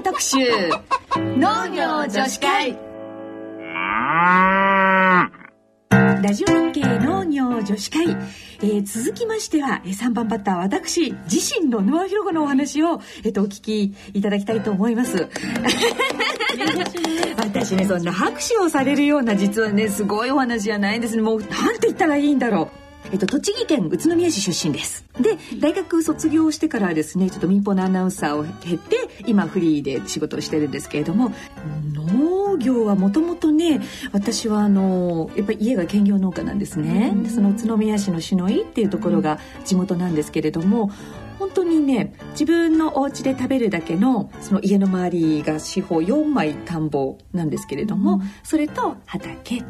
大特集農業女子会。ラジオ日経農業女子会、えー、続きましては、えー、3番バッター私自身のノアヒロゴのお話を、えーと、お聞きいただきたいと思います。私ねそんな拍手をされるような実はねすごいお話じゃないんですね。もうなんて言ったらいいんだろうえっと、栃木県宇都宮市出身です。で、大学卒業してからですね、ちょっと民放のアナウンサーを経て、今フリーで仕事をしてるんですけれども、農業はもともとね、私はあの、やっぱり家が兼業農家なんですね。でその宇都宮市の篠井っていうところが地元なんですけれども、本当にね自分のお家で食べるだけのその家の周りが四方4枚田んぼなんですけれども、それと畑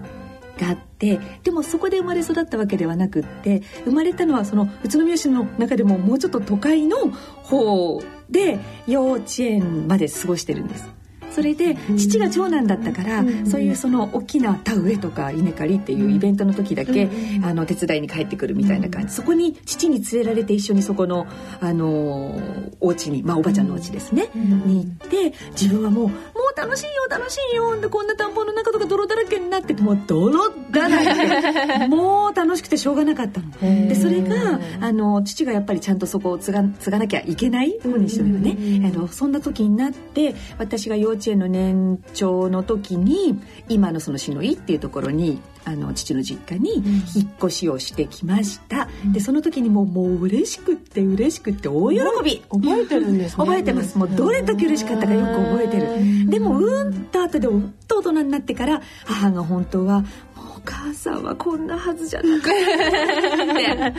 があってでもそこで生まれ育ったわけではなくって生まれたのはその宇都宮市の中でももうちょっと都会の方で幼稚園まで過ごしてるんです。それで父が長男だったから、そういうその大きな田植えとか稲刈りっていうイベントの時だけ、あの手伝いに帰ってくるみたいな感じ。そこに父に連れられて一緒にそこのあのお家にまあおばちゃんのお家ですね、に行って自分はもうもう楽しいよ楽しいよでこんな田んぼの中とか泥だらけになっててもう泥だらけ。もう楽しくてしょうがなかったの。でそれがあの父がやっぱりちゃんとそこを継が継がなきゃいけない方にしてるね、あのそんな時になって私が幼稚稚園の年長の時に今のその篠井っていうところにあの父の実家に引っ越しをしてきました、うん、でその時にもうもう嬉しくって嬉しくって大喜び。覚えてるんです、ね、覚えてます。もうどれだけ嬉しかったかよく覚えてる。でもうんと後でうんと大人になってから母が本当はお母さんはこんなはずじゃなかった。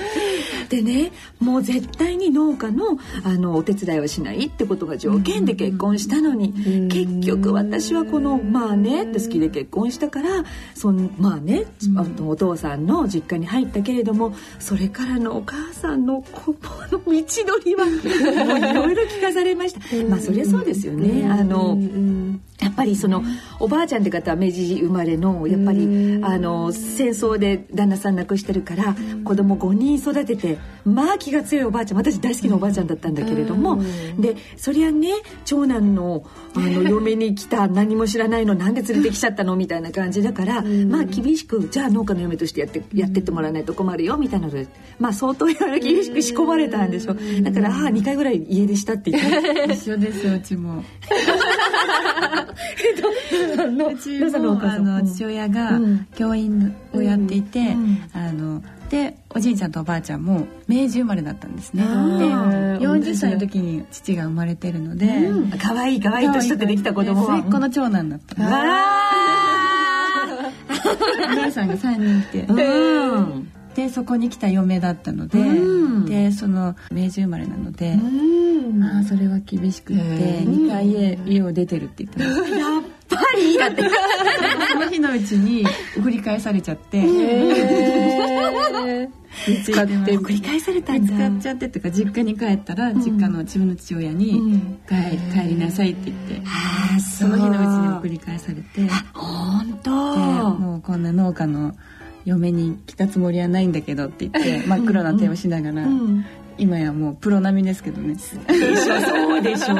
でねもう絶対に農家のあのお手伝いをしないってことが条件で結婚したのに、結局私はこのまあねって好きで結婚したからそんまあね、あのお父さんの実家に入ったけれどもそれからのお母さんのこの道のりはもういろいろ聞かされました。まあそりゃそうですよね。あのやっぱりそのおばあちゃんって方は明治生まれのやっぱりあの戦争で旦那さん亡くしてるから子供5人育ててまあ気が強いおばあちゃん私大好きなおばあちゃんだったんだけれどもでそりゃね長男のあの 嫁に来た何も知らないのなんで連れてきちゃったのみたいな感じだからまあ厳しくじゃあ農家の嫁としてやってやってってもらわないと困るよみたいなのでまあ相当いろいろ厳しく仕込まれたんでしょだから母2回ぐらい家出したって言って。一緒ですうちも。うちもあの父親が教員をやっていて、あのでおじいちゃんとおばあちゃんも明治生まれだったんですね。で40歳の時に父が生まれてるので可愛、いい可愛い年取ってできた子供は。末っ子の長男だった お姉さんが3人いて、うん。でそこに来た嫁だったので、うん、でその明治生まれなので、うん、まあそれは厳しくて2回家家を出てるって言ってました やってその日のうちに繰り返されちゃって。使って繰り返されたんだ。使っちゃってとか実家に帰ったら、実家の自分の父親に帰,、帰りなさいって言ってその日のうちに繰り返されて。本当。もうこんな農家の嫁に来たつもりはないんだけどって言って真っ黒な手をしながら、今やもうプロ並みですけどね。そうでしょ？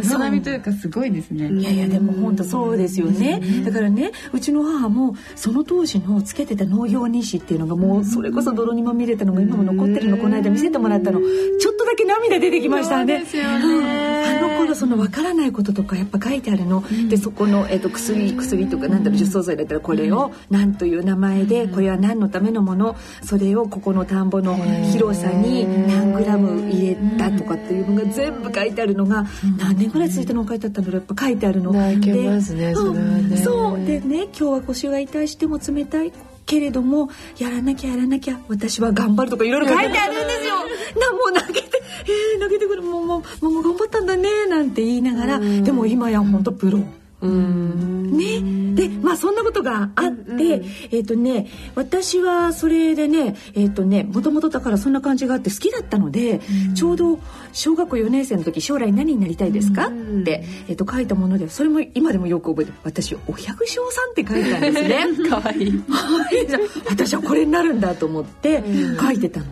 プロ並みというかすごいですね。いやいやでも本当そうですよね。だからねうちの母もその当時のつけてた農業日誌っていうのがもうそれこそ泥にまみれたのが今も残ってるのこの間見せてもらったの。ちょっとだけ涙出てきましたね。ですよね。あの頃そのわからないこととかやっぱ書いてあるの、でそこのえっと薬薬とかなんだろう除草剤だったらこれを何という名前でこれは何のためのものそれをここの田んぼの広さに何グラム入れたとかっていうのが全部書いてあるのが何年ぐらい続いたの書いてあったんだろうやっぱ書いてあるの。で、ね、そうでね今日は腰が痛いしても冷たいけれどもやらなきゃやらなきゃ私は頑張るとかいろいろ書いてあるんですよ。なもう投げてえー、投げてくるもうもうもう頑張ったんだねなんて言いながらでも今や本当プロ。うん。ね。でまあそんなことがあって、うんうん、えっ、ー、とね私はそれでねえっ、ー、とねもともとだからそんな感じがあって好きだったので、うん、ちょうど小学校4年生の時将来何になりたいですか、うん、って、えーと、書いたものでそれも今でもよく覚えて私お百姓さんって書いたんですね。かわいい。私はこれになるんだと思って書いてたの。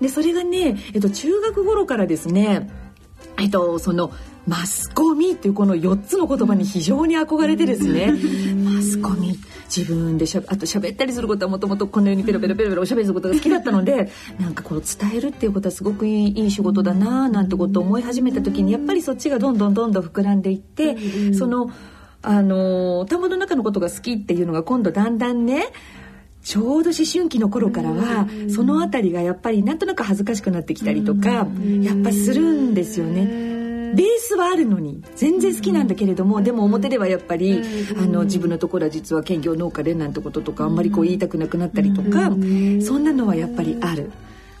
でそれがね、えっと、中学頃からですねえっとそのマスコミっていうこの4つの言葉に非常に憧れてですね、マスコミ。自分でしゃあと喋ったりすることはもともとこのようにペロペロペロペロおしゃべりすることが好きだったのでなんかこう伝えるっていうことはすごくいいいい仕事だななんてことを思い始めた時にやっぱりそっちがどんどんどんどん膨らんでいって、そのあの田んぼの中のことが好きっていうのが今度だんだんねちょうど思春期の頃からはその辺りがやっぱりなんとなく恥ずかしくなってきたりとかやっぱするんですよね。ベースはあるのに全然好きなんだけれどもでも表ではやっぱりあの自分のところは実は兼業農家でなんてこととかあんまりこう言いたくなくなったりとかそんなのはやっぱりある。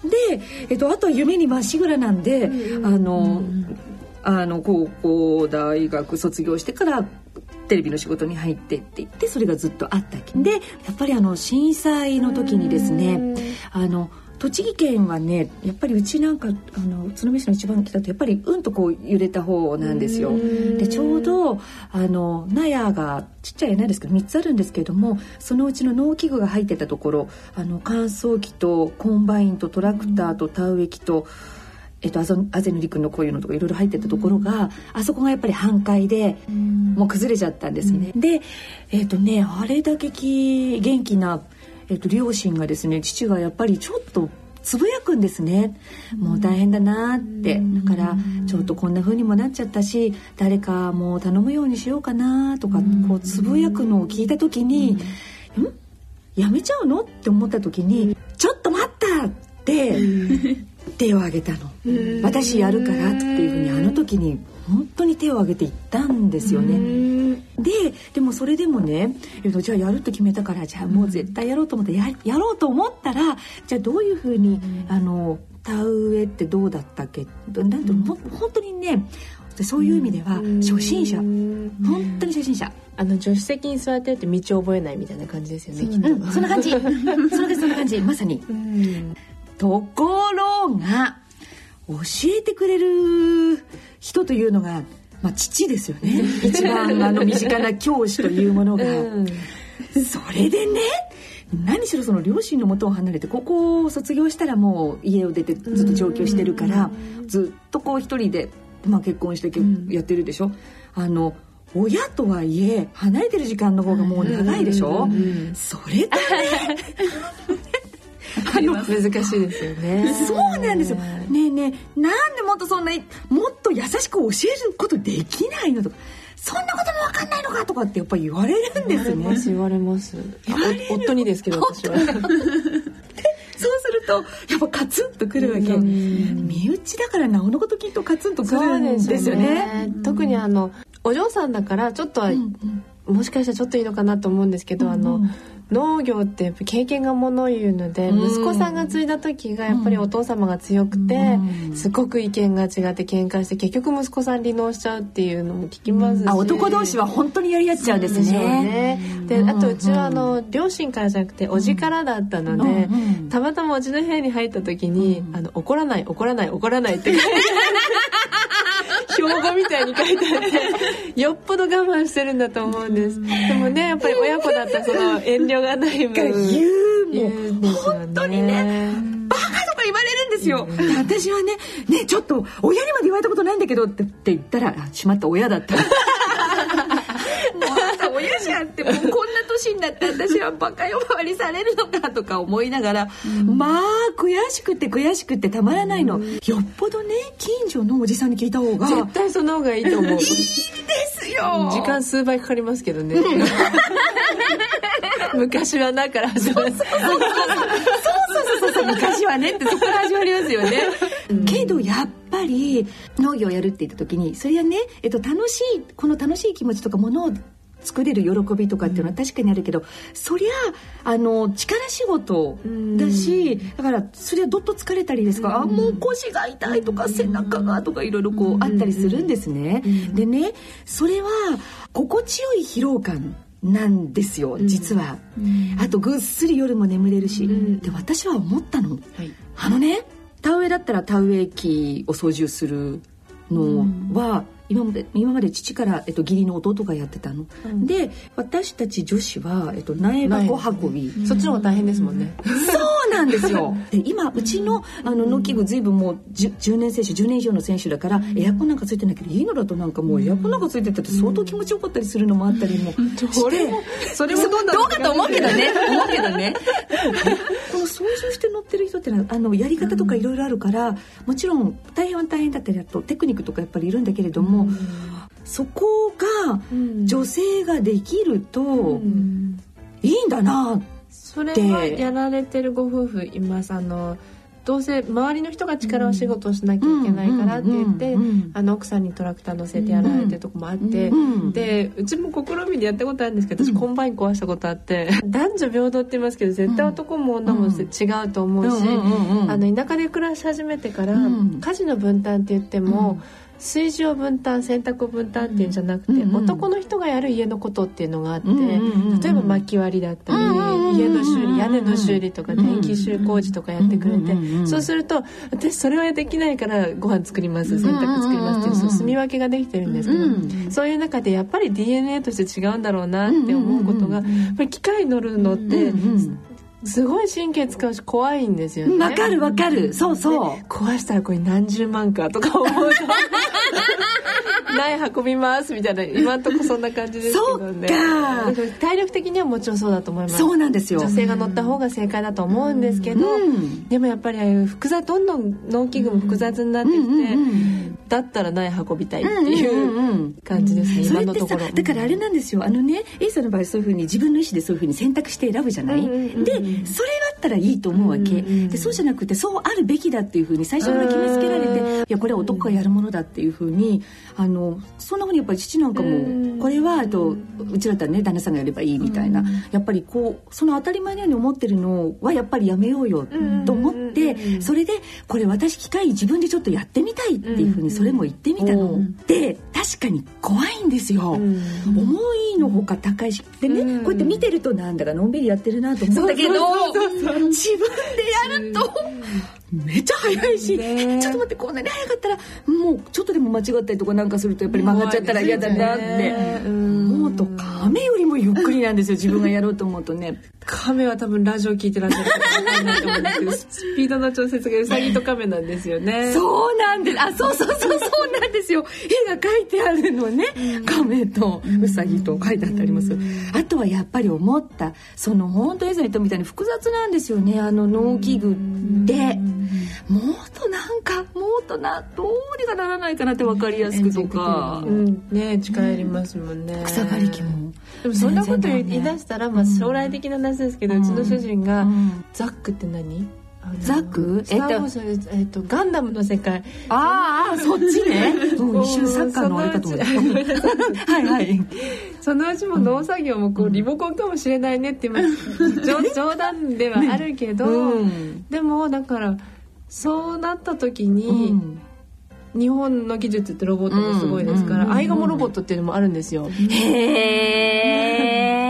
で、えっと、あとは夢にまっしぐらなんであのあの高校大学卒業してからテレビの仕事に入ってって言ってそれがずっとあったでやっぱりあの震災の時にですねあの栃木県はねやっぱりうちなんかあの宇都宮市の一番北とやっぱりうんとこう揺れた方なんですよ。でちょうどあの納屋がちっちゃい納屋ですけど3つあるんですけれどもそのうちの農機具が入ってたところあの乾燥機とコンバインとトラクターと田植え機と。えっと、あぜぬりくんのこういうのとかいろいろ入ってたところが、あそこがやっぱり半壊で、もう崩れちゃったんですね。で、えっとね、あれだけき元気なえっと、両親がですね父がやっぱりちょっとつぶやくんですね。もう大変だなって。だからちょっとこんな風にもなっちゃったし誰かもう頼むようにしようかなとかこうつぶやくのを聞いた時に「ん。やめちゃうの?」って思った時に「ちょっと待った!」って手を挙げたの「私やるから」っていうふうにあの時に本当に手を挙げて言ったんですよね。ででもそれでもね、えっと、じゃあやると決めたからじゃあもう絶対やろうと思ってややろうと思ったらじゃあどういうふうに、あの田植えってどうだったっけ？なんて、うん、本当にねそういう意味では初心者、本当に初心者。あの助手席に座ってって道を覚えないみたいな感じですよね。うん、そんな感じ。そんなそんな感じ。まさに。ところが教えてくれる人というのが、まあ、父ですよね。一番あの身近な教師というものが、うん、それでね何しろその両親のもとを離れて高校を卒業したらもう家を出てずっと上京してるから、ずっとこう一人で、まあ、結婚してやってるでしょ？あの親とはいえ離れてる時間の方がもう長いでしょ、それとね あの難しいですよね。そうなんですよ。ねえねえ、なんでもっとそんなもっと優しく教えることできないのとか。そんなこともわかんないのかとかってやっぱり言われるんですね。言われます。言われます。夫にですけど私は。そうするとやっぱカツンとくるわけ。身内だからなおのこときっとカツンとくるんですよね。特にあのお嬢さんだからちょっとは、うんうん、もしかしたらちょっといいのかなと思うんですけど、うんうん、あの農業ってやっぱ経験がものを言うので、息子さんが継いだ時がやっぱりお父様が強くて、すごく意見が違って喧嘩して結局息子さん離農しちゃうっていうのも聞きますし、あ男同士は本当にやり合っちゃうんですね。で、ね、あとうちはあの両親からじゃなくておじからだったので、たまたまおじの部屋に入った時に、あの怒らない怒らない怒らないって書いて標語みたいに書いてあってよっぽど我慢してるんだと思うんです。でもねやっぱり親子だったその遠慮がない分。言うもう本当にね。バカとか言われるんですよ、私はねねちょっと親にまで言われたことないんだけどって言ったらしまった親だった親じゃんってもうこんな年になって私はバカ呼ばわりされるのかとか思いながら、うん、まあ悔しくて悔しくてたまらないの、うん、よっぽどね近所のおじさんに聞いた方が絶対その方がいいと思う。いいですよ。時間数倍かかりますけどね。昔はだから始まるそうそうそうそう昔はねってそこから始まりますよね、うん、けどやっぱり農業をやるって言った時にそれはね、えっと、楽しいこの楽しい気持ちとかものを作れる喜びとかっていうのは確かにあるけど、そりゃあの力仕事だしだからそりゃどっと疲れたりですか、あもう腰が痛いとか背中がとかいろいろこうあったりするんですね。でねそれは心地よい疲労感なんですよ実は、あとぐっすり夜も眠れるし、で私は思ったの、はい、あのね田植えだったら田植え機を操縦するのは、今まで今まで父から、えっと、義理の弟がやってたの、うん、で私たち女子は、えっと、苗箱運び、そっちの方が大変ですもんね。そうなんですよ。で今うちのあの農機具随分もう 10, 10, 年選手10年以上の選手だからエアコンなんかついてないけどいいのだとなんかもうエアコンなんかついてたって相当気持ちよかったりするのもあったりもそれもそれもどうかと思うけどね。思うけどね。この操縦して乗ってる人ってのはあのやり方とかいろいろあるから、もちろん大変は大変だったりあとテクニックとかやっぱりいるんだけれども、そこが女性ができるといいんだなって。それはやられてるご夫婦いますあのどうせ周りの人が力を仕事をしなきゃいけないからって言って、あの奥さんにトラクター乗せてやられてるとこもあって、でうちも試みでやったことあるんですけど私コンバイン壊したことあって男女平等って言いますけど絶対男も女も違うと思うし、あの田舎で暮らし始めてから、家事の分担って言っても、炊事を分担洗濯を分担っていうんじゃなくて、うんうん、男の人がやる家のことっていうのがあって、うんうん、例えば薪割りだったり、うんうん、家の修理屋根の修理とか電気修工事とかやってくれて、うんうん、そうすると私それはできないからご飯作ります洗濯作りますっていう、そう住み分けができてるんですけど、うんうん、そういう中でやっぱり DNA として違うんだろうなって思うことが、やっぱり機械乗るのって、すごい神経使うし怖いんですよね。わかるわかる。そうそう。壊したらこれ何十万かとか思うと。苗運びますみたいな今んとこそんな感じですけどね体力的にはもちろんそうだと思いますそうなんですよ女性が乗った方が正解だと思うんですけど、うん、でもやっぱりああいう複雑どんどん農機具も複雑になってきて、うんうんうんだったら苗運びたいっていう感じですね、今のところ。だからあれなんですよ。あのね A さんの場合そういうふうに自分の意思でそういうふうに選択して選ぶじゃない、でそれだったらいいと思うわけ、でそうじゃなくてそうあるべきだっていうふうに最初から決めつけられて、いやこれは男がやるものだっていうふうにあのそんなふうにやっぱり父なんかも、これはとうちだったらね旦那さんがやればいいみたいな、やっぱりこうその当たり前のように思ってるのはやっぱりやめようよと思って、それでこれ私機械自分でちょっとやってみたいっていうふうにそれも言ってみたの。で確かに怖いんですよ、思いのほか高いしでね、こうやって見てるとなんだかのんびりやってるなと思うんだけど自分でやるとめっちゃ早いし、ね、ちょっと待ってこんなに早かったらもうちょっとでも間違ったりとかなんかするとやっぱり曲がっちゃったら嫌だなって。思うと亀よりもゆっくりなんですよ自分がやろうと思うとね亀は多分ラジオ聞いてらっしゃるかないと思うんですけどスピードの調節がウサギと亀なんですよね。そうなんです。あそうそうそうそうなんですよ。絵が描いてあるのね。亀とウサギと書いてあったりますあとはやっぱり思ったその本当エゾリとみたいに複雑なんですよね。あの農機具ってもっとなんかもっとなどうにかならないかなって分かりやすくとか、うん、ね力いりますもんね、草刈り機も。でもそんなこと言い出したら、まあ、将来的な話ですけど、うちの主人が、ザックって何？ザック？えっと、えっと、ガンダムの世界。ああそっちね、うん、一瞬サッカーのあれかと思った。はいはい。そのうちも農作業もこうリモコンかもしれないねって今冗談ではあるけど、うん、でもだからそうなった時に、うん。日本の技術ってロボットもすごいですから、うん、アイガモロボットっていうのもあるんですよ。へえ。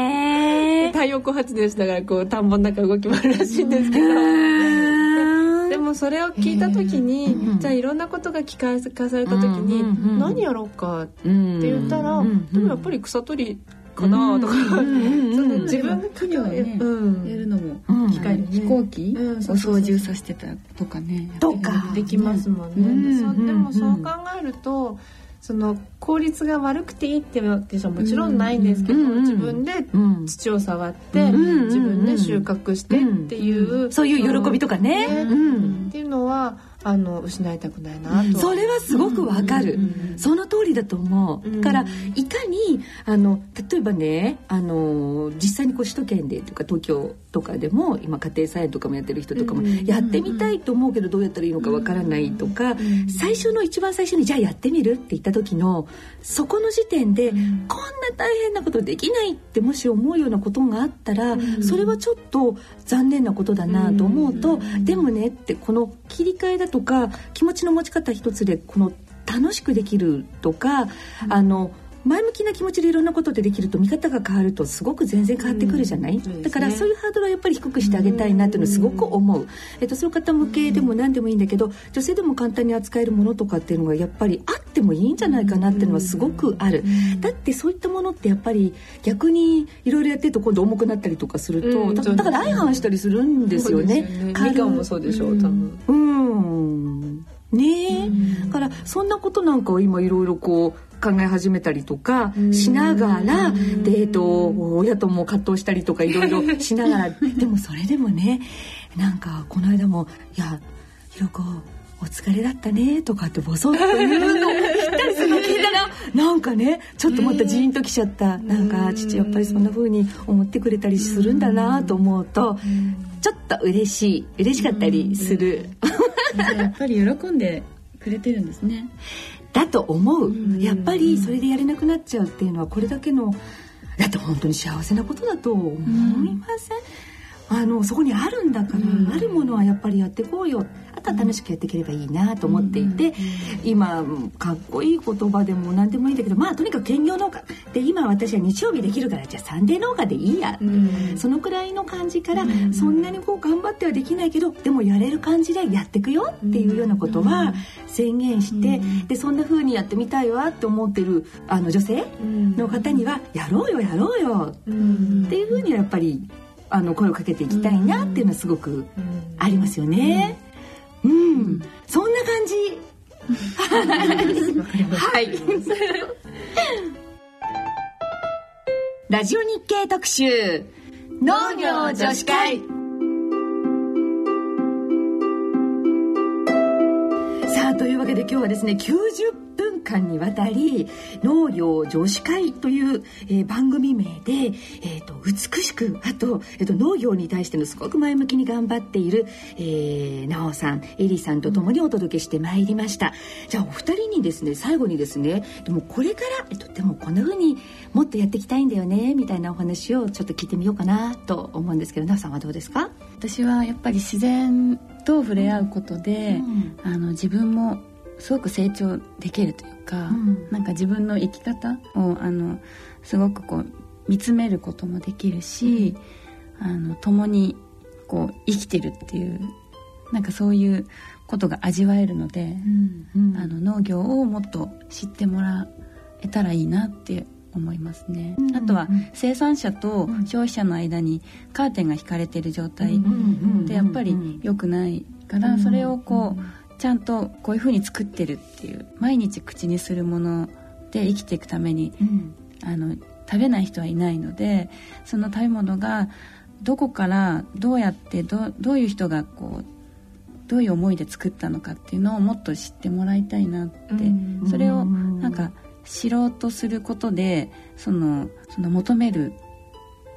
太陽光発電しながらこう田んぼの中動き回るらしいんですけど。でもそれを聞いた時に、じゃあいろんなことが機械化された時に、何やろうかって言ったら、でもやっぱり草取りかなとか、自分が企業やるのも機械で飛行機を操縦させてたとかねとかできますもんね。でもそう考えるとその効率が悪くていいってわけじゃもちろんないんですけど、自分で土を触って、自分で収穫してっていう、そういう喜びとかね、っていうのはあの失いたくないなと。それはすごくわかる、うんうん、その通りだと思う、うん、からいかにあの例えばねあの実際にこう首都圏でとか東京とかでも今家庭菜園とかもやってる人とかもやってみたいと思うけどどうやったらいいのかわからないとか最初の一番最初にじゃあやってみるって言った時のそこの時点でこんな大変なことできないってもし思うようなことがあったらそれはちょっと残念なことだなと思うとでもねってこの切り替えだとか気持ちの持ち方一つでこの楽しくできるとか、あの前向きな気持ちでいろんなことでできると見方が変わるとすごく全然変わってくるじゃない、うんね、だからそういうハードルはやっぱり低くしてあげたいなっていうのすごく思う、えっと、そういう方向けでも何でもいいんだけど女性でも簡単に扱えるものとかっていうのがやっぱりあってもいいんじゃないかなっていうのはすごくある、だってそういったものってやっぱり逆にいろいろやってると今度重くなったりとかすると、だだから相反したりするんですよね。ね。みかんもそうでしょう多分。うんねえ、だからそんなことなんかを今いろいろこう考え始めたりとかしながら、で、えっと、親とも葛藤したりとかいろいろしながら。でもそれでもねなんかこの間も「いやひろこお疲れだったね」とかってボソッと言うの。を言ったりするの聞いたらなんかねちょっとまたジーンときちゃった。なんか父やっぱりそんな風に思ってくれたりするんだなと思うとちょっと嬉しい嬉しかったりする。やっぱり喜んでくれてるんですね。だと思うやっぱりそれでやれなくなっちゃうっていうのはこれだけのだって本当に幸せなことだと思いません、あのそこにあるんだから、うん、あるものはやっぱりやっていこうよ。あとは楽しくやっていければいいなと思っていて、うん、今かっこいい言葉でも何でもいいんだけどまあとにかく兼業農家。で今私は日曜日できるからじゃあサンデー農家でいいや、うん、そのくらいの感じから、そんなにこう頑張ってはできないけどでもやれる感じでやっていくよっていうようなことは宣言して、でそんな風にやってみたいわって思ってるあの女性の方にはやろうよやろうよっていう風にやっぱりあの声をかけていきたいなっていうのはすごくありますよね。うん、うん、そんな感じ。はい。ラジオ日経特集農業女子会。さあというわけで今日はですね90分間にわたり農業女子会という、えー、番組名で、えーと、美しくあと,、えーと、農業に対してのすごく前向きに頑張っている、えー、なおさんえりさんとともにお届けしてまいりました。じゃあお二人にですね最後にですねでもこれから、えっと、でもこんな風にもっとやっていきたいんだよねみたいなお話をちょっと聞いてみようかなと思うんですけどなおさんはどうですか？私はやっぱり自然と触れ合うことで、うん、あの自分もすごく成長できるというか、うん、なんか自分の生き方をあのすごくこう見つめることもできるし、うん、あの共にこう生きてるっていうなんかそういうことが味わえるので、うんうん、あの農業をもっと知ってもらえたらいいなって思いますね、うんうん、あとは生産者と消費者の間にカーテンが引かれてる状態ってやっぱり良くないからそれをこうちゃんとこういうふうに作ってるっていう毎日口にするもので生きていくために、うん、あの食べない人はいないのでその食べ物がどこからどうやってどどういう人がこうどういう思いで作ったのかっていうのをもっと知ってもらいたいなって、うん、それをなんか知ろうとすることでそのその求める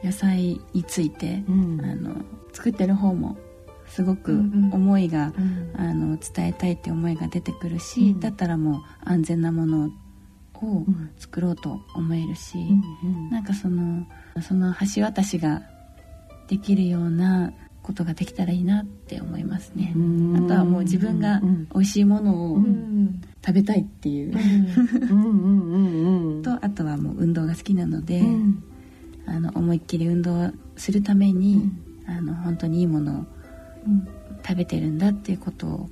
野菜について、うん、あの作ってる方もすごく思いが、うん。あの伝えたいって思いが出てくるし、うん、だったらもう安全なものを作ろうと思えるし、うんなんかそのその橋渡しができるようなことができたらいいなって思いますね。あとはもう自分が美味しいものを食べたいっていう。とあとはもう運動が好きなので、あの思いっきり運動するために、あの本当にいいものを食べてるんだっていうことを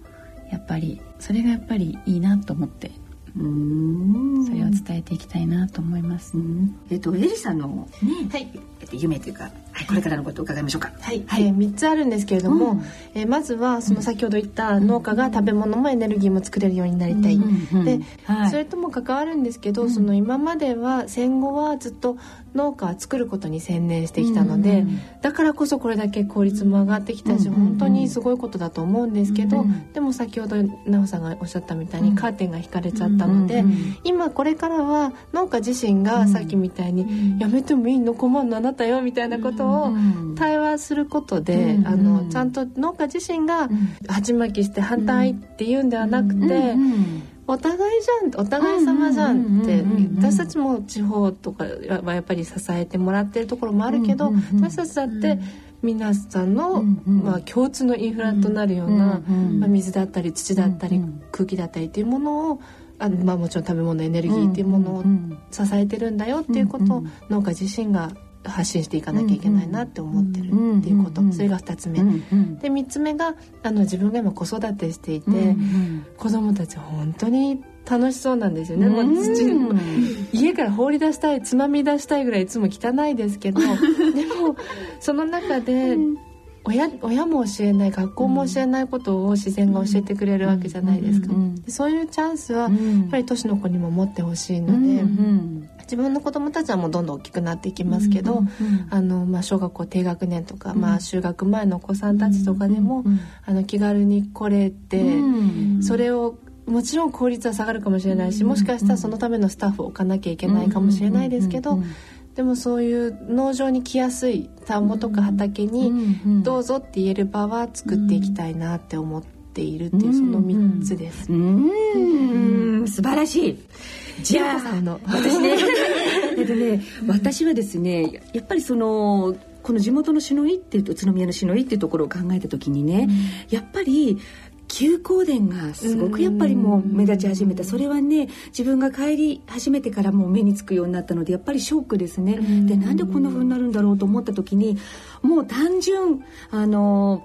やっぱりそれがやっぱりいいなと思ってそれを伝えていきたいなと思います。えっとエリさんのね、はい、えっと夢というか、はい、これからのことを伺いましょうか。はい、はい、えー、3つあるんですけれども、うん、えー、まずはその先ほど言った農家が食べ物もエネルギーも作れるようになりたい。うんで、はい、それとも関わるんですけど、その今までは戦後はずっと農家作ることに専念してきたので、だからこそこれだけ効率も上がってきたし、本当にすごいことだと思うんですけど、でも先ほど奈緒さんがおっしゃったみたいにカーテンが引かれちゃったので、今これからは農家自身がさっきみたいに「やめてもいいの？困るのあなたよ」みたいなことを対話することで、あのちゃんと農家自身が鉢巻きして反対っていうんではなくて。お互いじゃんお互い様じゃんって私たちも地方とかはやっぱり支えてもらってるところもあるけど私たちだって皆さんの、まあ、共通のインフラとなるような、まあ、水だったり土だったり空気だったりっていうものをあまあ、もちろん食べ物エネルギーっていうものを支えてるんだよっていうことを農家自身が発信していかなきゃいけないなって思ってるっていうこと。それが2つ目。で3つ目があの自分が今子育てしていて子供たち本当に楽しそうなんですよね、もう土家から放り出したいつまみ出したいぐらいいつも汚いですけど。でもその中で親親も教えない学校も教えないことを自然が教えてくれるわけじゃないですか、でそういうチャンスはやっぱり都市の子にも持ってほしいので、自分の子供たちはもうどんどん大きくなっていきますけど、あのまあ、小学校低学年とか、まあ、就学前のお子さんたちとかでも、あの気軽に来れて、それをもちろん効率は下がるかもしれないしもしかしたらそのためのスタッフを置かなきゃいけないかもしれないですけどでもそういう農場に来やすい田んぼとか畑にどうぞって言える場は作っていきたいなって思っているっていうその3つです。うん素晴らしい。じゃあ 私ね。えっとね私はですねやっぱりそのこの地元の篠井っていう宇都宮の篠井っていうところを考えた時にね、うん、やっぱり休校伝がすごくやっぱりもう目立ち始めた。それはね自分が帰り始めてからもう目につくようになったのでやっぱりショックですね。でなんでこんな風になるんだろうと思った時にもう単純あの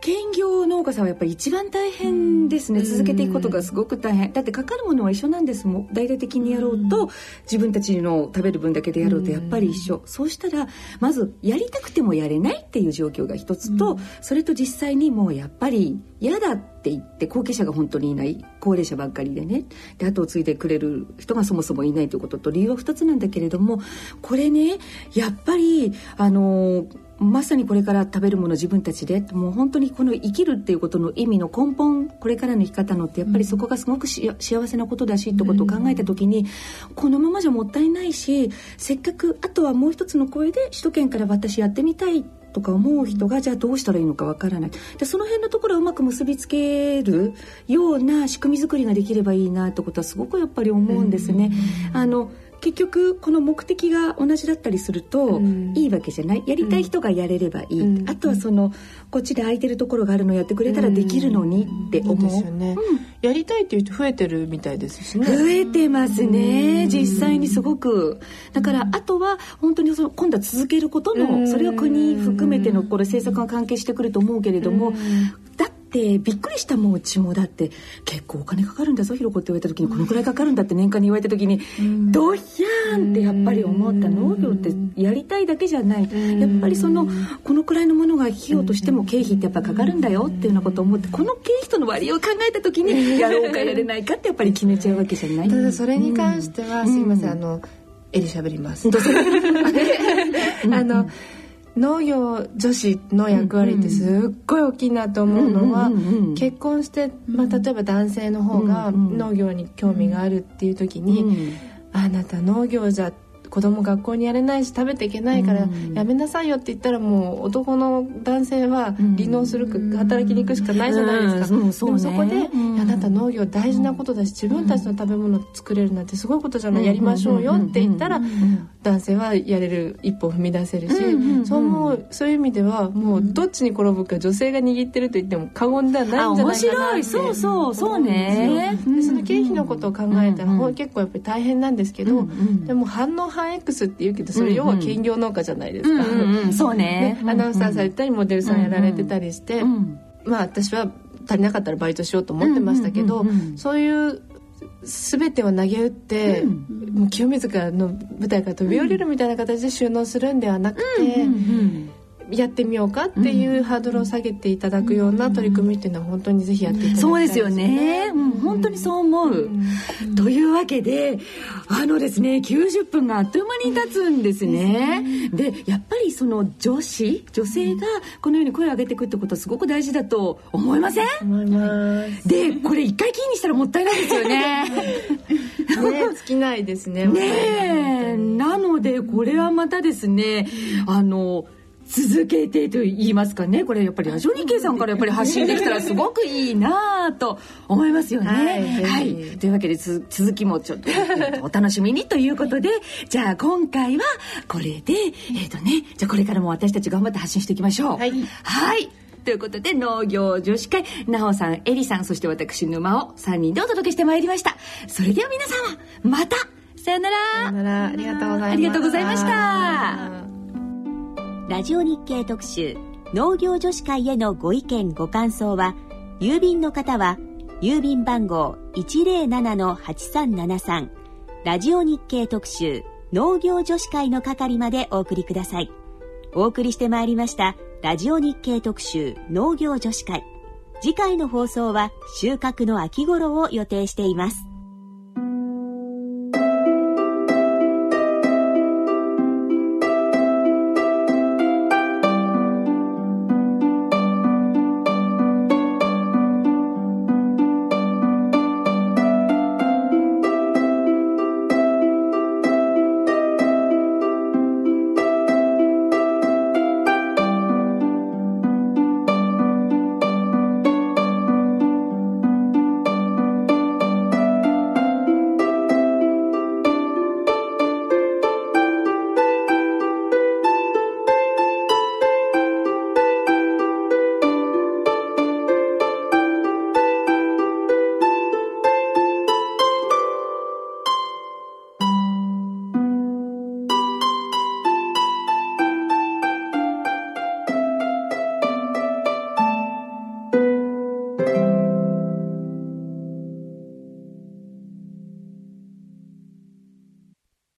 兼業農家さんはやっぱり一番大変ですね、続けていくことがすごく大変。だってかかるものは一緒なんですもん。大々的にやろうと、自分たちの食べる分だけでやろうとやっぱり一緒、そうしたらまずやりたくてもやれないっていう状況が一つと、それと実際にもうやっぱり嫌だって言って後継者が本当にいない。高齢者ばっかりでね。で後を継いでくれる人がそもそもいないということと理由は2つなんだけれどもこれねやっぱりあのまさにこれから食べるもの自分たちでもう本当にこの生きるっていうことの意味の根本これからの生き方のってやっぱりそこがすごく幸せなことだしってことを考えた時に、このままじゃもったいないしせっかくあとはもう一つの声で首都圏から私やってみたいとか思う人がじゃあどうしたらいいのかわからない。でその辺のところをうまく結びつけるような仕組み作りができればいいなってことはすごくやっぱり思うんですね。あの結局この目的が同じだったりするといいわけじゃない。やりたい人がやれればいい、うん、あとはそのこっちで空いてるところがあるのやってくれたらできるのにって思う、うん、ですよね、やりたいっていう人増えてるみたいですしね。増えてますね。実際にすごく。だからあとは本当にその今度は続けることのそれは国含めてのこれ政策が関係してくると思うけれどもだってびっくりしたもんうちもだって結構お金かかるんだぞひろこって言われた時に。このくらいかかるんだって年間に言われた時に。ドヒャーンってやっぱり思った。農業ってやりたいだけじゃない。やっぱりそのこのくらいのものが費用としても経費ってやっぱかかるんだよっていうようなことを思ってこの経費との割合を考えた時にやろうかやれないかってやっぱり決めちゃうわけじゃない。ただそれに関しては、すいませんあの絵で喋ります。あの、農業女子の役割ってすっごい大きいなと思うのは結婚して、まあ、例えば男性の方が農業に興味があるっていう時に「あなた農業じゃ」子供学校にやれないし食べていけないからやめなさいよって言ったらもう男の男性は離農するか働きに行くしかないじゃないですか、でもそこで、あなた農業大事なことだし自分たちの食べ物を作れるなんてすごいことじゃないやりましょうよって言ったら男性はやれる一歩踏み出せるし、そう思うそういう意味ではもうどっちに転ぶか女性が握ってると言っても過言ではないんじゃないかなって。そうそうそうね。でその経費のことを考えたら、結構やっぱり大変なんですけど、でも反応反 X って言うけどそれ要は兼業農家じゃないですか、うんうん、そうね。アナウンサーされたりモデルさんやられてたりして、まあ私は足りなかったらバイトしようと思ってましたけど、そういう全てを投げ打って、うん、もう清水からの舞台から飛び降りるみたいな形で収納するんではなくて、やってみようかっていうハードルを下げていただくような取り組みっていうのは本当にぜひやっていただきたいそうですよね、うん、本当にそう思う、うん、というわけであのですね90分があっという間に経つんですね。でやっぱりその女子女性がこのように声を上げていくってことはすごく大事だと思いません？思います。でこれ一回キーにしたらもったいないですよね。ね尽きないですね ねなのでこれはまたですねあの続けてと言いますかね。これやっぱりラジオ日経さんからやっぱり発信できたらすごくいいなと思いますよね。はい、はい、というわけで続きもちょっと お楽しみにということで。じゃあ今回はこれでえっ、ー、とねじゃあこれからも私たち頑張って発信していきましょう。はい、はい。ということで農業女子会なおさんえりさんそして私沼を3人でお届けしてまいりました。それでは皆様またさよなら。さよなら。ありがとうございました。ありがとうございましたラジオ日経特集農業女子会へのご意見ご感想は郵便の方は郵便番号107-8373ラジオ日経特集農業女子会の係までお送りください。お送りしてまいりましたラジオ日経特集農業女子会。次回の放送は収穫の秋頃を予定しています。